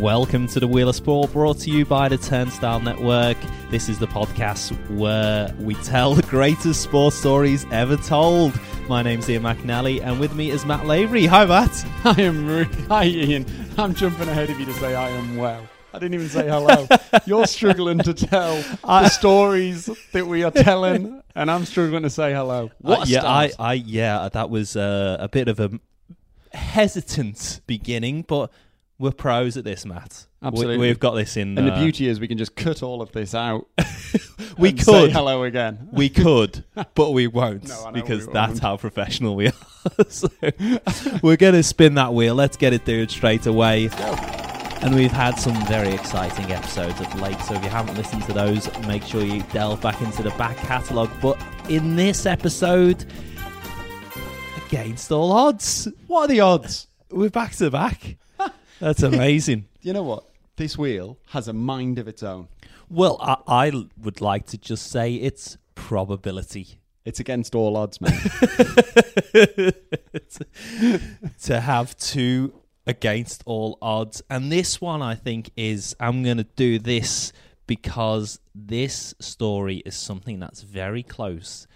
Welcome to the Wheel of Sport, brought to you by the Turnstile Network. This is the podcast where we tell the greatest sports stories ever told. My name's Ian McNally, and with me is Matt Lavery. Hi, Matt. I am. Re- Hi, Ian. I'm jumping ahead of you to say I am well. I didn't even say hello. You're struggling to tell the stories that we are telling, and I'm struggling to say hello. What Uh, yeah, I. I, yeah, that was uh, a bit of a hesitant beginning, but we're pros at this, Matt. Absolutely. we, have got this in. and the uh, beauty is we can just cut all of this out. we could, hello again. we could, but we won't No, because we that's won't. how professional we are. so we're going to spin that wheel. Let's get it there straight away. And we've had some very exciting episodes of late, so if you haven't listened to those, make sure you delve back into the back catalogue. But in this episode, against all odds, What are the odds? we're back to back. That's amazing. You know what? This wheel has a mind of its own. well, I, I would like to just say it's probability. It's against all odds, man. to have two against all odds. And this one, I think, is I'm going to do this because this story is something that's very close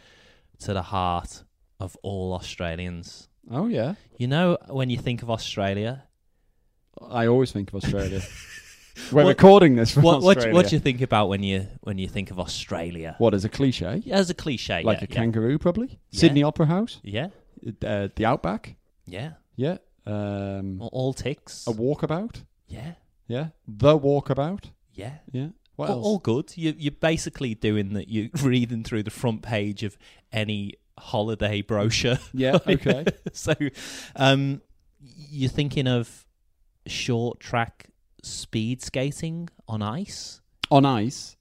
to the heart of all Australians. oh yeah. You know, when you think of Australia, I always think of Australia. We're What- recording this from what what, Australia. what do you think about when you when you think of Australia? What is a cliche? As a cliche, like yeah, a kangaroo, probably. Yeah. Sydney Opera House, yeah, uh, the Outback. yeah, Yeah. Um, all ticks. a walkabout. yeah, Yeah. The walkabout. yeah. Yeah. What all, else? all good. You, you're basically doing that. You're reading through the front page of any holiday brochure. yeah. Okay. so, um, you're thinking of short track speed skating on ice. On ice.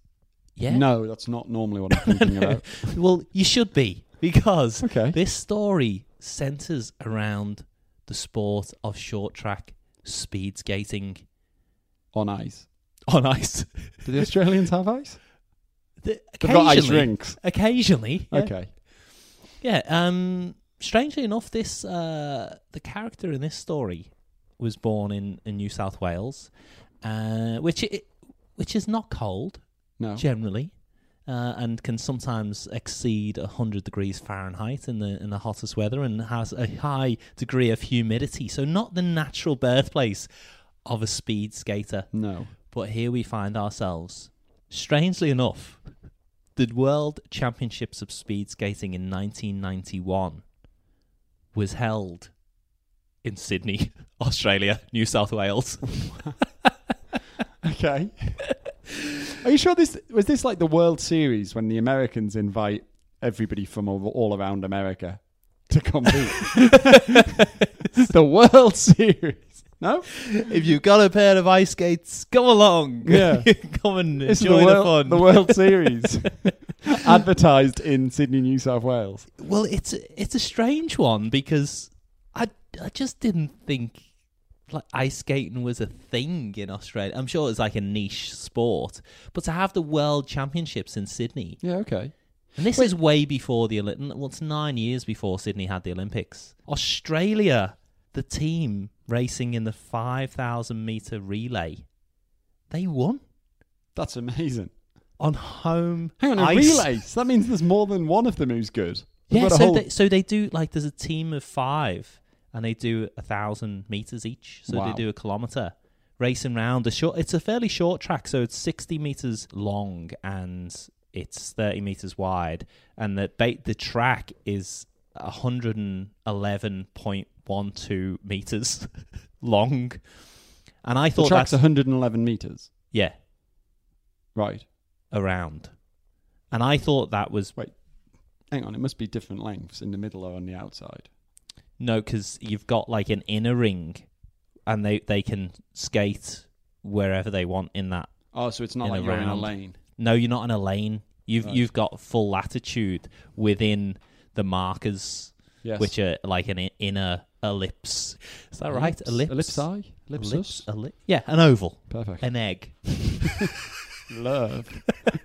Yeah. No, that's not normally what I'm thinking about. Well, you should be because Okay. this story centers around the sport of short track speed skating On ice. on ice. Do the Australians have ice? The- They've got ice occasionally- rinks. Occasionally, yeah. Okay. Yeah. Um. Strangely enough, this uh, the character in this story was born in, in New South Wales, uh, which it, which is not cold No. generally, uh, and can sometimes exceed hundred degrees Fahrenheit in the in the hottest weather, and has a high degree of humidity. So not the natural birthplace of a speed skater. No. But here we find ourselves. Strangely enough, the World Championships of Speed Skating in 1991 was held in Sydney, Australia, New South Wales. Okay. Are you sure this was this like the World Series when the Americans invite everybody from all, all around America to compete? the World Series. No? if you've got a pair of ice skates, come along. Yeah. come and It's enjoy the, the, fun. the World Series. Advertised in Sydney, New South Wales. Well, it's it's a strange one because I just didn't think like ice skating was a thing in Australia. I'm sure it's like a niche sport, but to have the World Championships in Sydney, Yeah, okay. and this is way before the Olympics. Well, it's nine years before Sydney had the Olympics. Australia, the team racing in the 5,000 meter relay, they won That's amazing. on home. Hang on, a relay. So that means there's more than one of them who's good. Yeah, so whole- they, so they do like there's a team of five, and they do a thousand meters each. So Wow. they do a kilometer racing round a short. It's a fairly short track, so it's sixty meters long and it's thirty meters wide, and the ba- the track is hundred and eleven point one two meters long. And I the thought track's that's 111 meters. yeah Right. around, and I thought that was Wait. Hang on, it must be different lengths in the middle or on the outside. No, because you've got like an inner ring, and they they can skate wherever they want in that. Oh, so it's not like you're in a round. lane. No, you're not in a lane. You've Right. you've got full latitude within the markers, Yes. which are like an i- inner ellipse. Is that right? Ellipse. Ellipsi? Ellipsus? Ellipse. elli- yeah, an oval, Perfect. an egg. Love.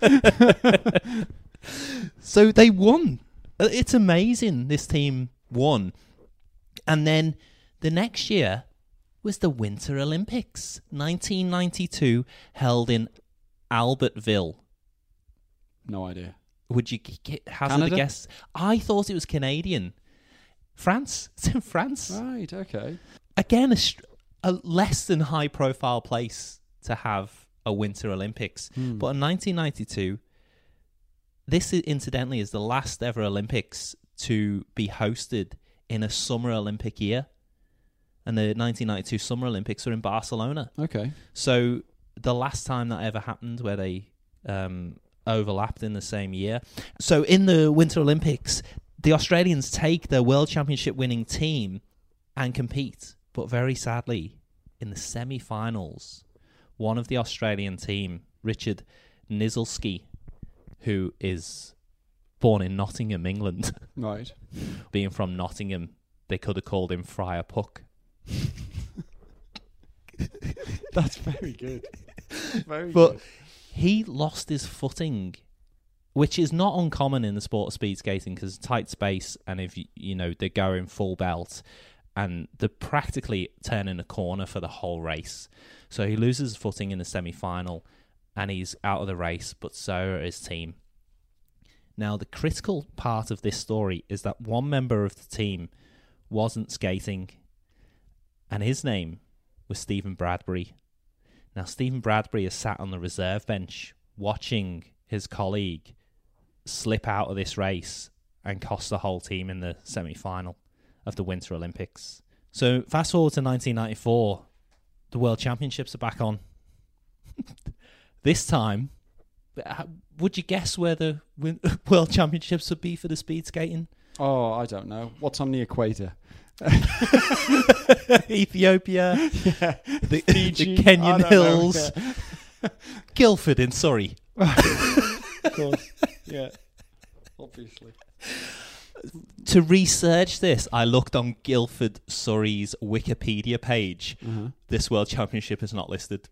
So they won. Uh, It's amazing. This team won, and then the next year, was the Winter Olympics, 1992, held in Albertville. No idea. Would you g- g- hazard Canada? a guess? I thought it was Canadian. France. It's in France. Right. Okay. Again, a, a less than high profile place to have a Winter Olympics. Hmm. But in 1992, this incidentally is the last ever Olympics to be hosted in a Summer Olympic year. And the 1992 Summer Olympics were in Barcelona. Okay. So the last time that ever happened, where they um, overlapped in the same year. So in the Winter Olympics, the Australians take their World Championship winning team and compete, but very sadly, in the semi-finals, one of the Australian team, Richard Nizielski, who is born in Nottingham, England, Right. being from Nottingham, they could have called him Friar Puck. That's very good. Very But good. he lost his footing, which is not uncommon in the sport of speed skating because tight space, and if you, you know they're going full belt, and they're practically turning a corner for the whole race. So he loses his footing in the semi final, and he's out of the race. But so are his team. Now the critical part of this story is that one member of the team wasn't skating, and his name was Stephen Bradbury. Now, Stephen Bradbury is sat on the reserve bench watching his colleague slip out of this race and cost the whole team in the semi final of the Winter Olympics. So, fast forward to 1994, the World Championships are back on. this time, would you guess where the World Championships would be for the speed skating? Oh, I don't know. What's on the equator? Ethiopia, yeah. the, Fiji? the Kenyan Hills, yeah. Guildford in Surrey. Of course. Yeah. Obviously. to research this, I looked on Guildford Surrey's Wikipedia page. Uh-huh. This World Championship is not listed.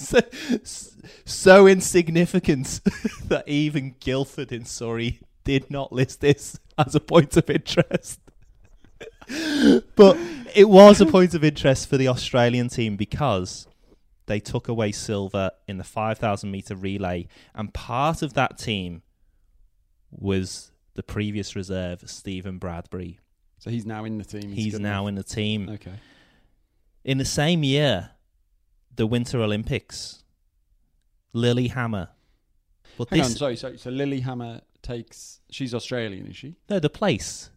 So, so insignificant that even Guildford in Surrey did not list this as a point of interest. but it was a point of interest for the Australian team because they took away silver in the 5,000 metre relay, and part of that team was the previous reserve, Stephen Bradbury. So he's now in the team. He's good now in the team. Okay. In the same year, the Winter Olympics, Lillehammer. But Hang this, on. Sorry. So, so Lillehammer takes. She's Australian, is she? no, the place.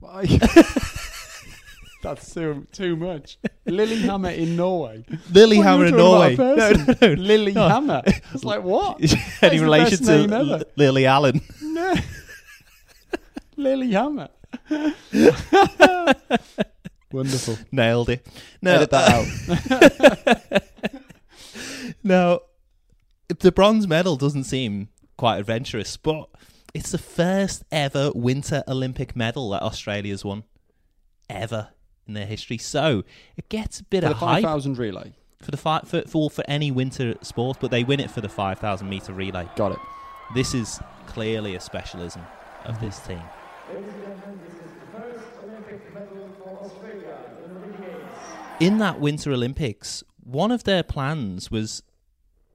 Why? That's too too much. Lillehammer in Norway. Lillehammer in Norway. No, no, no. Lillehammer. It's like what? Any relation to. L- Lily Allen? No. Lillehammer. Wonderful. Nailed it. No, Edit that out. Now, the bronze medal doesn't seem quite adventurous, but it's the first ever Winter Olympic medal that Australia's won ever in their history. So it gets a bit For of the five hype thousand relay. for the fi- for, for for any winter sport, but they win it for the five thousand meter relay. Got it. This is clearly a specialism of this team. In that Winter Olympics, one of their plans was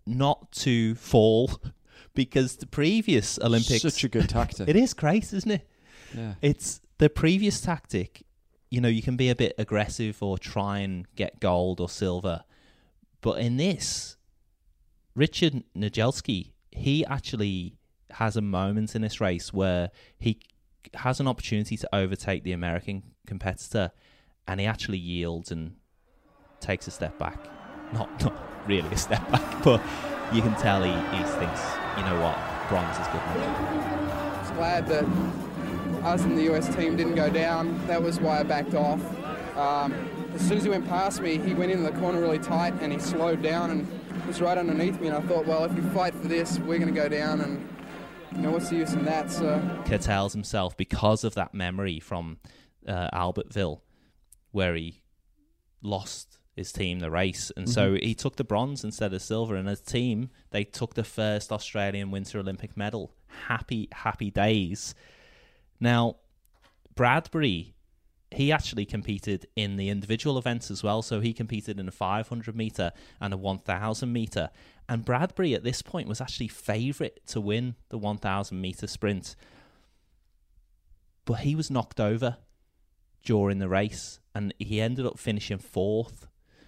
not to fall because the previous Olympics. Such a good tactic. it is great, isn't it? yeah. It's the previous tactic. You know, you can be a bit aggressive or try and get gold or silver. But in this, Richard Nizielski, he actually has a moment in this race where he has an opportunity to overtake the American competitor and he actually yields and takes a step back. Not not really a step back, but you can tell he, he thinks, you know what, bronze is good enough. was glad that us and the US team didn't go down. That was why I backed off. Um, as soon as he went past me, he went into the corner really tight and he slowed down and was right underneath me. And I thought, well, if we fight for this, we're going to go down. And you know, what's the use in that? So curtails himself because of that memory from uh, Albertville, where he lost his team the race, and so mm-hmm. he took the bronze instead of silver. And as a team, they took the first Australian Winter Olympic medal. Happy, happy days. Now, Bradbury he actually competed in the individual events as well. So he competed in a 500 meter and a 1000 meter. And Bradbury at this point was actually favourite to win the 1000 meter sprint. But he was knocked over during the race and he ended up finishing fourth.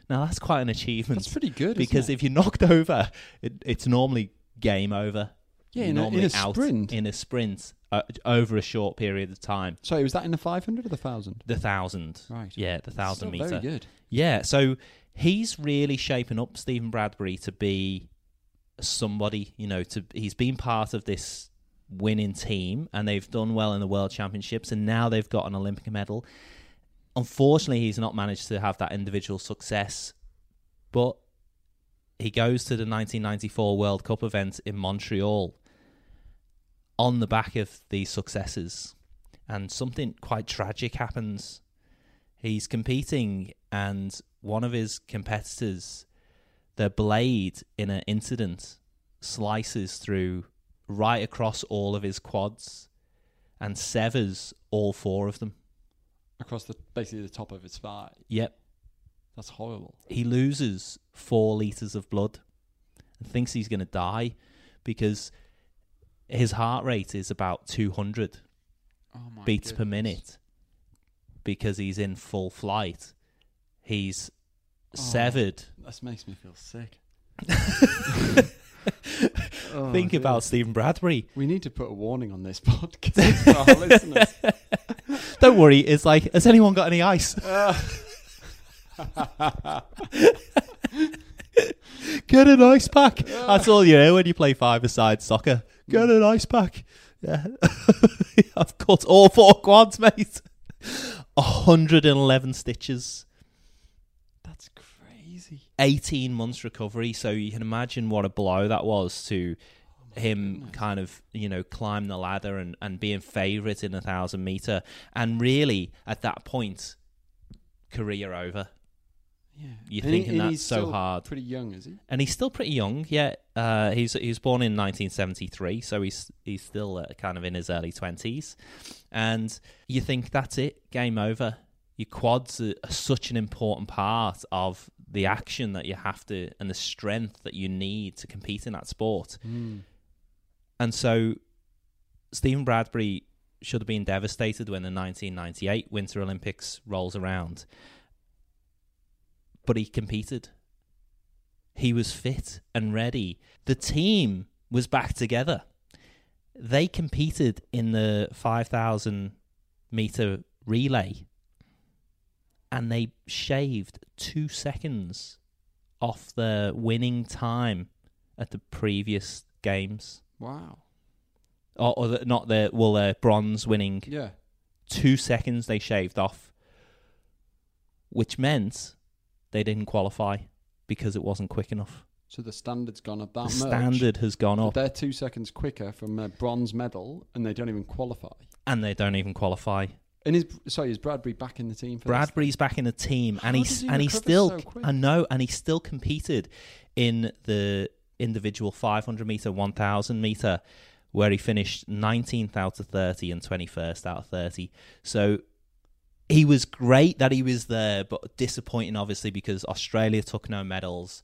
Now that's quite an achievement. That's pretty good. because isn't it? if you're knocked over, it, it's normally game over. yeah, You're in a, normally in a out sprint. in a sprint uh, over a short period of time. Sorry, was that in the 500 or the 1000? The thousand, Right. yeah, the thousand Still meter. Very good. Yeah, so he's really shaping up Stephen Bradbury to be somebody, you know, to he's been part of this winning team and they've done well in the world championships and now they've got an Olympic medal. Unfortunately, he's not managed to have that individual success, but he goes to the 1994 World Cup event in Montreal on the back of these successes and something quite tragic happens. He's competing, and one of his competitors, the blade in an incident, slices through right across all of his quads and severs all four of them. Across the basically the top of his thigh. Yep. That's horrible. He loses four litres of blood and thinks he's going to die because his heart rate is about 200 Oh my beats per minute because he's in full flight. He's Oh. severed. That makes me feel sick. Oh Think dear. about Stephen Bradbury. We need to put a warning on this podcast for our listeners. Don't worry, it's like, has anyone got any ice? Uh. Get an ice pack. Uh. That's all you know when you play five-a-side soccer. Get an ice pack. Yeah. I've cut all four quads, mate. 111 stitches. That's crazy. 18 months recovery. So you can imagine what a blow that was to him kind of, you know, climb the ladder and, and being favourite in a thousand metre. And really, at that point, career over. Yeah. You're And he- thinking and that's he's so hard. Pretty young, is he? And he's still pretty young. Yeah, uh, he's he was born in 1973, so he's he's still uh, kind of in his early 20s. And you think that's it, game over. Your quads are, are such an important part of the action that you have to and the strength that you need to compete in that sport. Mm. And so Stephen Bradbury should have been devastated when the 1998 Winter Olympics rolls around. But he competed. He was fit and ready. The team was back together. They competed in the 5,000 meter relay and they shaved two seconds off the winning time at the previous games Wow. or, or the, not the well, uh, bronze winning Yeah. two seconds they shaved off, which meant they didn't qualify because it wasn't quick enough. So the standard's gone up that the much. standard has gone But up, they're two seconds quicker from a bronze medal, and they don't even qualify. and they don't even qualify. And is sorry, is Bradbury back in the team for this? Bradbury's back in the team, How and he's he and he still so? I know, and he still competed in the individual 500 meter, 1000 meter, where he finished 19th out of 30 and 21st out of 30. So he was great that he was there, but disappointing obviously because Australia took no medals.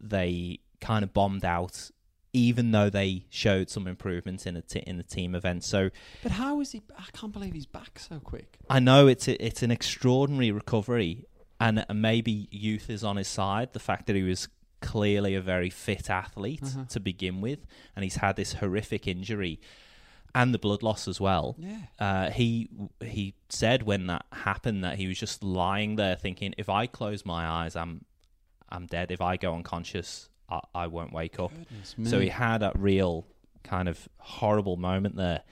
They kind of bombed out, even though they showed some improvements in a t- in the team event. So But how is he? I can't believe he's back so quick. I know it's a, it's an extraordinary recovery, and uh, maybe youth is on his side. The fact that he was clearly a very fit athlete Uh-huh. to begin with, and he's had this horrific injury and the blood loss as well. Yeah. Uh, he he said when that happened that he was just lying there thinking, if I close my eyes, I'm I'm dead. If I go unconscious, I, I won't wake up. So he had that real kind of horrible moment there.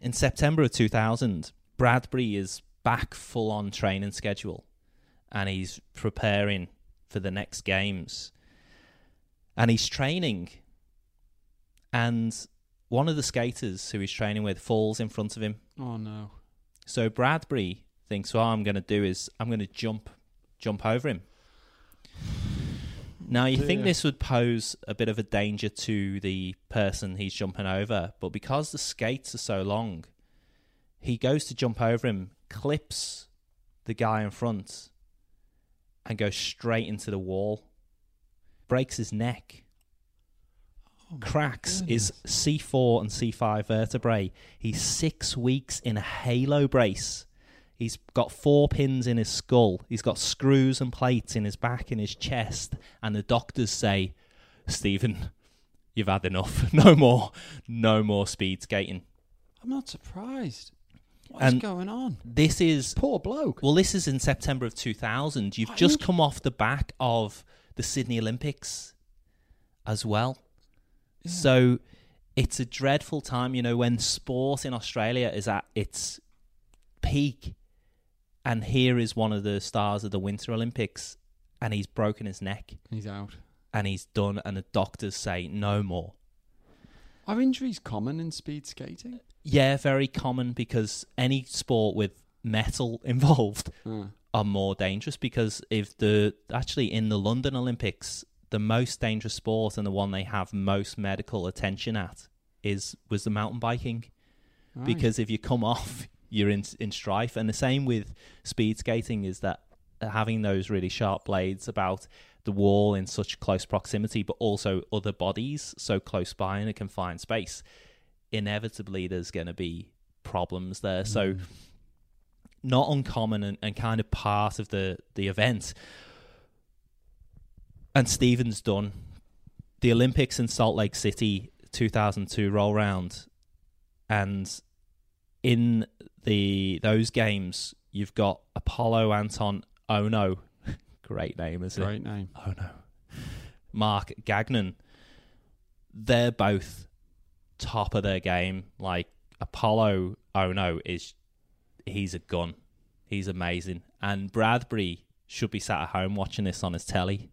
In September of 2000, Bradbury is back full on training schedule and he's preparing for the next games. And he's training and one of the skaters who he's training with falls in front of him. Oh no. So Bradbury thinks, "What I'm going to do is I'm going to jump, jump over him." Now you think this would pose a bit of a danger to the person he's jumping over, but because the skates are so long, he goes to jump over him, clips the guy in front and goes straight into the wall. Breaks his neck. Oh cracks goodness. his C4 and C5 vertebrae. He's six weeks in a halo brace. He's got four pins in his skull. He's got screws and plates in his back and his chest. And the doctors say, Stephen, you've had enough. No more. No more speed skating. I'm not surprised. What's And- going on? This is Poor bloke. Well, this is in September of 2000. You've What, just come off the back of the Sydney Olympics as well. So it's a dreadful time, you know, when sport in Australia is at its peak. And here is one of the stars of the Winter Olympics, and he's broken his neck He's out. and he's done, and the doctors say no more. Are injuries common in speed skating? Yeah, very common because any sport with metal involved Uh, are more dangerous because if the actually in the London Olympics, the most dangerous sport and the one they have most medical attention at is was the mountain biking right. because if you come off, you're in in strife. And the same with speed skating is that having those really sharp blades about the wall in such close proximity, but also other bodies so close by in a confined space, inevitably there's going to be problems there. So Mm. Not uncommon and, and kind of part of the the event. And Stephen's done the Olympics in Salt Lake City 2002 roll round, and in the those games you've got Apolo Anton Ohno, great name, isn't it? great name. Oh no. Marc Gagnon. They're both top of their game. Like Apollo oh no is he's a gun. He's amazing. And Bradbury should be sat at home watching this on his telly.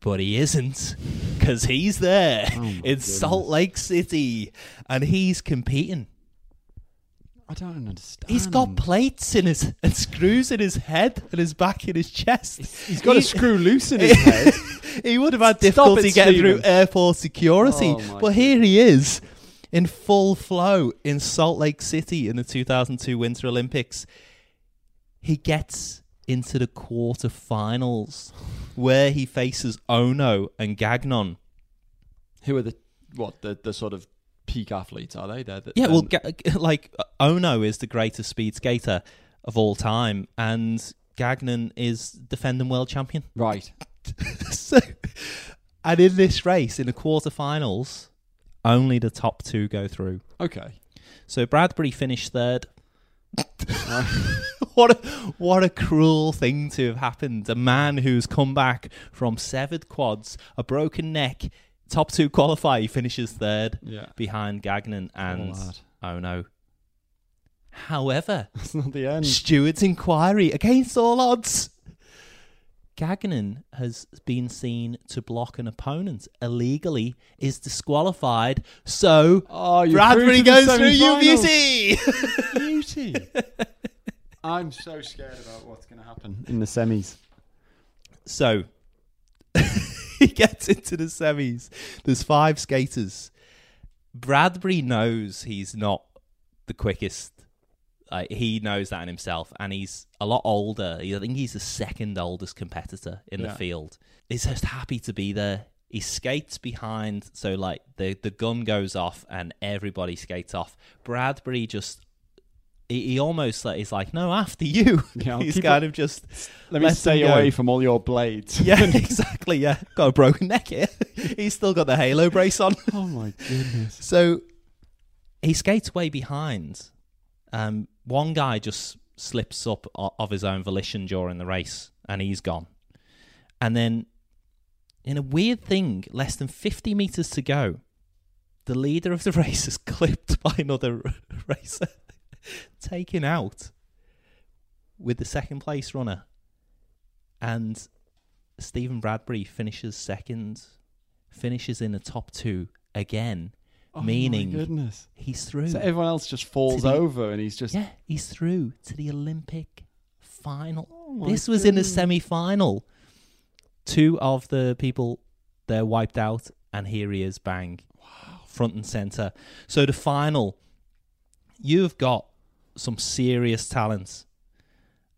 But he isn't because he's there Oh in goodness. Salt Lake City and he's competing. I don't understand. He's got plates in his and screws in his head and his back and his chest. He's got a screw loose in his head. he would have had difficulty it, getting through airport security. Oh, but here he is in full flow in Salt Lake City in the 2002 Winter Olympics. He gets into the quarterfinals where he faces Ohno and Gagnon. Who are the what the the sort of peak athletes are they? They're the, Yeah, well, Ga- like Ohno is the greatest speed skater of all time, and Gagnon is defending world champion. right. so, and in this race, in the quarterfinals, only the top two go through. Okay. So Bradbury finished third. what a what a cruel thing to have happened. A man who's come back from severed quads, a broken neck, top two qualify, he finishes third Yeah. behind Gagnon and lad. oh no. However, That's not the end. Steward's inquiry against all odds. Gagnon has been seen to block an opponent illegally, is disqualified, so Oh, Bradbury through to the goes through you semi-finals. beauty. Beauty. I'm so scared about what's going to happen in the semis. so he gets into the semis. There's five skaters. Bradbury knows he's not the quickest. Like he knows that in himself, and he's a lot older. I think he's the second oldest competitor in Yeah. the field. He's just happy to be there. He skates behind, so like the the gun goes off, and everybody skates off. Bradbury just. He, he almost like, is like, no, after you. Yeah, he's kind it- of just Let me stay away from all your blades. yeah, exactly. Yeah, got a broken neck here. He's still got the halo brace on. oh my goodness. So he skates way behind. Um, one guy just slips up of his own volition during the race, and he's gone. And then, in a weird thing, less than fifty meters to go, the leader of the race is clipped by another racer, taken out with the second place runner, and Stephen Bradbury finishes second, finishes in the top two again. Oh Meaning- goodness. He's through. So everyone else just falls the- over and he's just. yeah, he's through to the Olympic final. Oh this was in the semi final. Two of the people they're wiped out, and here he is, bang, front and center. So the final, you've got some serious talents.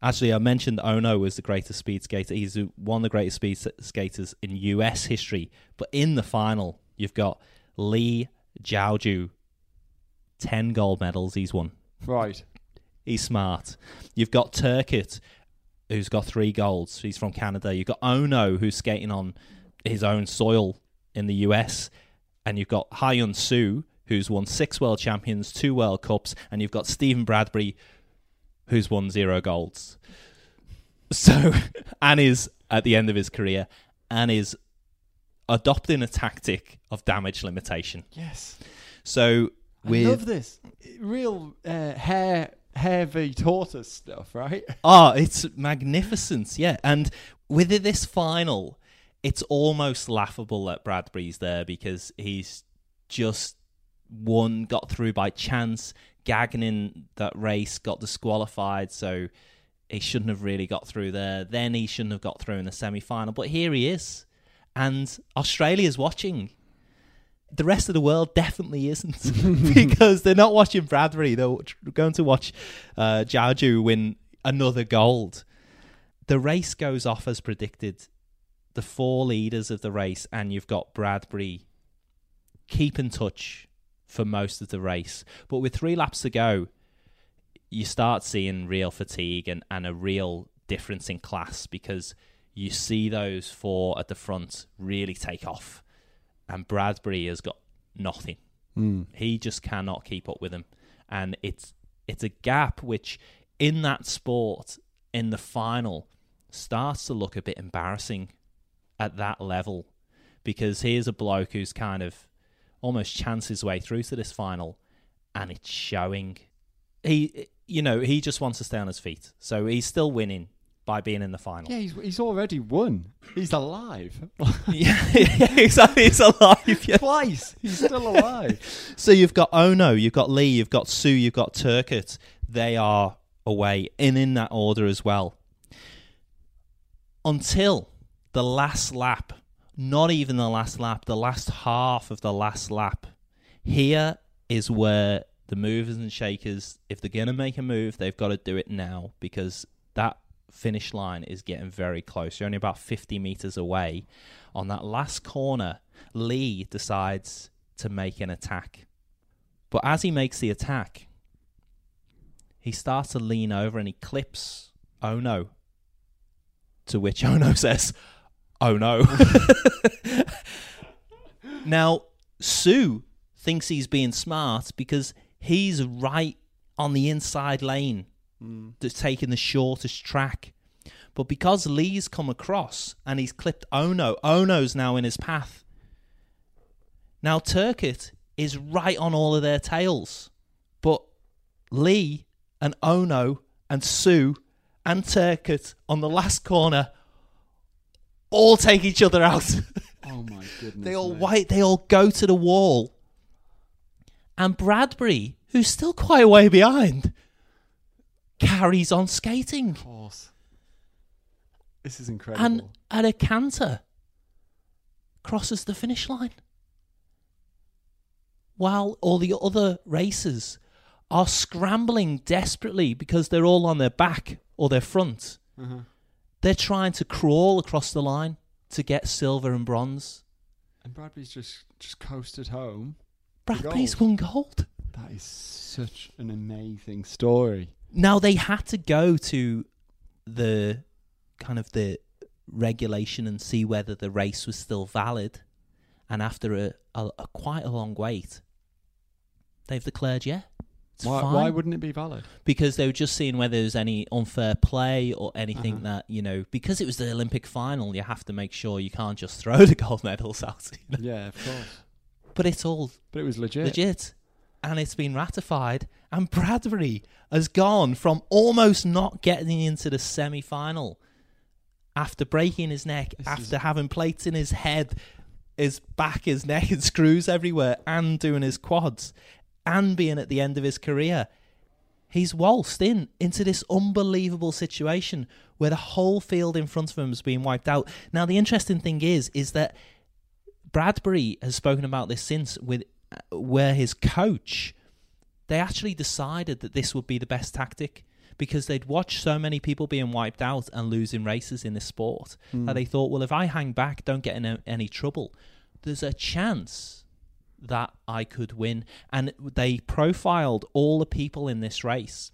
Actually, I mentioned Ohno was the greatest speed skater. He's one of the greatest speed skaters in US history. But in the final, you've got Lee Jiajun, 10 gold medals he's won. Right. He's smart. You've got Turcotte, who's got three golds. He's from Canada. You've got Ohno, who's skating on his own soil in the US. And you've got Hyun Soo, who's won six world champions, two World Cups. And you've got Stephen Bradbury, who's won zero golds. So, and is at the end of his career and is adopting a tactic of damage limitation. Yes. So, I with love this. Real uh, hare, hare v tortoise stuff, right? Oh, it's magnificent, yeah. And with this final, it's almost laughable that Bradbury's there because he's just one got through by chance. Gagnon that race got disqualified, so he shouldn't have really got through there. Then he shouldn't have got through in the semi final, but here he is. And Australia's watching. The rest of the world definitely isn't because they're not watching Bradbury. They're going to watch uh, win another gold. The race goes off as predicted. The four leaders of the race, and you've got Bradbury keep in touch for most of the race. But with three laps to go, you start seeing real fatigue and, and a real difference in class because you see those four at the front really take off. And Bradbury has got nothing. Hmm. He just cannot keep up with them, And it's it's a gap which in that sport in the final starts to look a bit embarrassing at that level. Because here's a bloke who's kind of almost chanced his way through to this final and it's showing. He you know he just wants to stay on his feet. So he's still winning by being in the final Yeah, he's, he's already won. He's alive. yeah, exactly he's alive yeah. Twice. He's still alive. so you've got Ohno you've got lee you've got sue you've got Turcotte. they are away and in that order as well until the last lap not even the last lap the last half of the last lap here is where the movers and shakers if they're going to make a move they've got to do it now because that finish line is getting very close. You're only about 50 meters away. On that last corner lee decides to make an attack. But as he makes the attack he starts to lean over and he clips Ohno to which Ohno says oh no. Now sue thinks he's being smart because he's right on the inside lane Mm. that's taking the shortest track but because lee's come across and he's clipped Ohno Ohno's now in his path now turcotte is right on all of their tails but lee and Ohno and sue and turcotte on the last corner all take each other out Oh my goodness. they all mate. wait. They all go to the wall, and Bradbury, who's still quite a way behind, carries on skating Of course. This is incredible. and at a canter crosses the finish line, while all the other racers are scrambling desperately because they're all on their back or their front. uh-huh. They're trying to crawl across the line to get silver and bronze. And Bradbury's just just coasted home. Bradbury's gold. won gold. That is such an amazing story. Now they had to go to the kind of the regulation and see whether the race was still valid. And after a, a, a quite a long wait, they've declared yeah. Why, why wouldn't it be valid? because they were just seeing whether there's any unfair play or anything Uh-huh. that you know because it was the Olympic final. You have to make sure you can't just throw the gold medals out. you know. Yeah, of course. But it's all But it was legit. legit. And it's been ratified. And Bradbury has gone from almost not getting into the semi final after breaking his neck, This after is- having plates in his head, his back, his neck, and screws everywhere, and doing his quads, and being at the end of his career. He's waltzed in into this unbelievable situation where the whole field in front of him is being wiped out. Now, the interesting thing is, is that Bradbury has spoken about this since with uh, where his coach they actually decided that this would be the best tactic because they'd watched so many people being wiped out and losing races in this sport Mm. that they thought, well, if I hang back, don't get in any trouble, there's a chance that I could win. And they profiled all the people in this race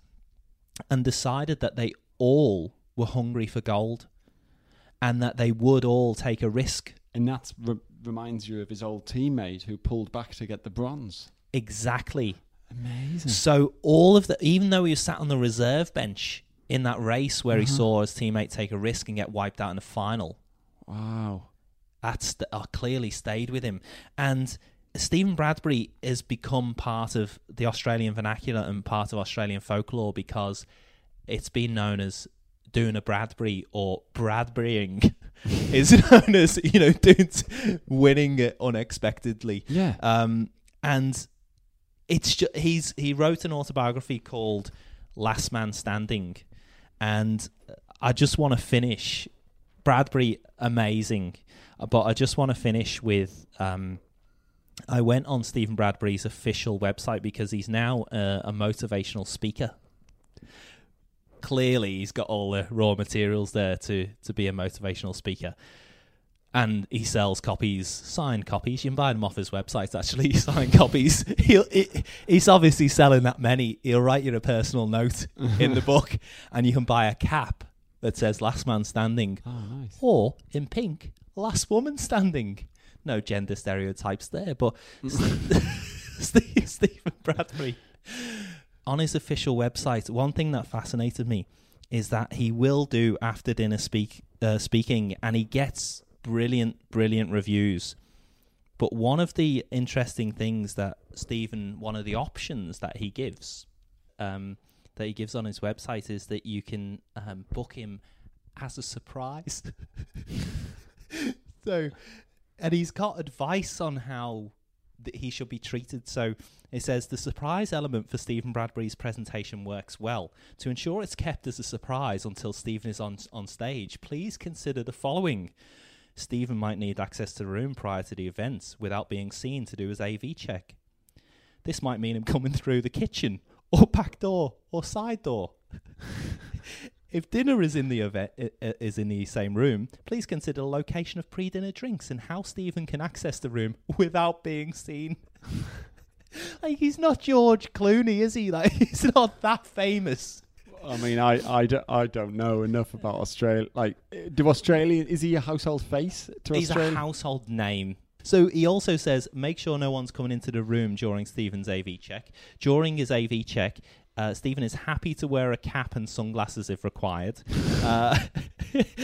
and decided that they all were hungry for gold and that they would all take a risk. And that re- reminds you of his old teammate who pulled back to get the bronze. Exactly. Amazing. So all of the, even though he was sat on the reserve bench in that race where he Uh-huh. saw his teammate take a risk and get wiped out in the final, Wow. that's uh, clearly stayed with him. And Stephen Bradbury has become part of the Australian vernacular and part of Australian folklore because it's been known as doing a Bradbury or Bradburying is known as you know doing winning it unexpectedly. Yeah. Um, and it's just he's he wrote an autobiography called Last Man Standing, and I just want to finish Bradbury amazing, but I just want to finish with um, I went on Stephen Bradbury's official website because he's now uh, a motivational speaker. Clearly, he's got all the raw materials there to to be a motivational speaker and he sells copies, signed copies. You can buy them off his website. Actually, signed copies. He'll, he, he's obviously selling that many. He'll write you a personal note in the book, and you can buy a cap that says "Last Man Standing," Oh, nice. or in pink, "Last Woman Standing." No gender stereotypes there, but Steve, Stephen Bradbury on his official website. One thing that fascinated me is that he will do after dinner speak uh, speaking, and he gets brilliant, brilliant reviews. But one of the interesting things that Stephen, one of the options that he gives, um, that he gives on his website is that you can um, book him as a surprise. so, and he's got advice on how th- he should be treated. So it says the surprise element for Stephen Bradbury's presentation works well. To ensure it's kept as a surprise until Stephen is on on stage, please consider the following. Stephen might need access to the room prior to the event without being seen to do his AV check. This might mean him coming through the kitchen or back door or side door. if dinner is in the event is in the same room, please consider the location of pre-dinner drinks and how Stephen can access the room without being seen. like he's not George Clooney, is he? Like he's not that famous. I mean, I, I, don't, I don't know enough about Australia. Like, do Australia, is he a household face to He's Australia? a household name. So he also says, make sure no one's coming into the room during Stephen's AV check. During his AV check, uh, Stephen is happy to wear a cap and sunglasses if required. Uh,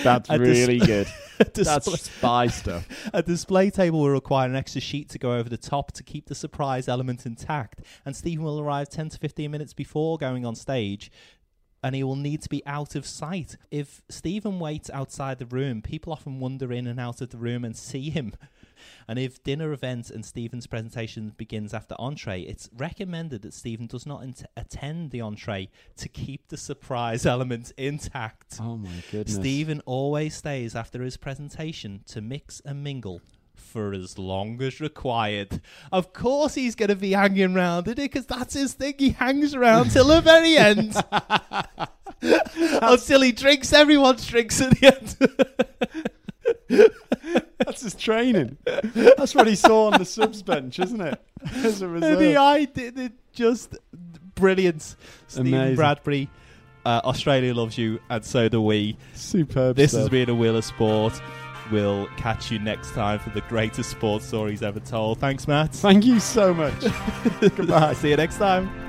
That's a dis- really good. That's spy stuff. A display table will require an extra sheet to go over the top to keep the surprise element intact, and Stephen will arrive 10 to 15 minutes before going on stage. And he will need to be out of sight. If Stephen waits outside the room, people often wander in and out of the room and see him. And if dinner event and Stephen's presentation begins after entree, it's recommended that Stephen does not attend the entree to keep the surprise element intact. Oh my goodness. Stephen always stays after his presentation to mix and mingle for as long as required. Of course, he's going to be hanging around, isn't he? Because that's his thing. He hangs around till the very end. Until he drinks everyone's drinks at the end. That's his training. That's what he saw on the subs bench, isn't it? As a reserve. the I did just brilliant. Stephen Amazing. Bradbury, uh, Australia loves you, and so do we. Superb This stuff. has been a Wheel of Sport. We'll catch you next time for the greatest sports stories ever told. Thanks, Matt. Thank you so much. Goodbye. See you next time.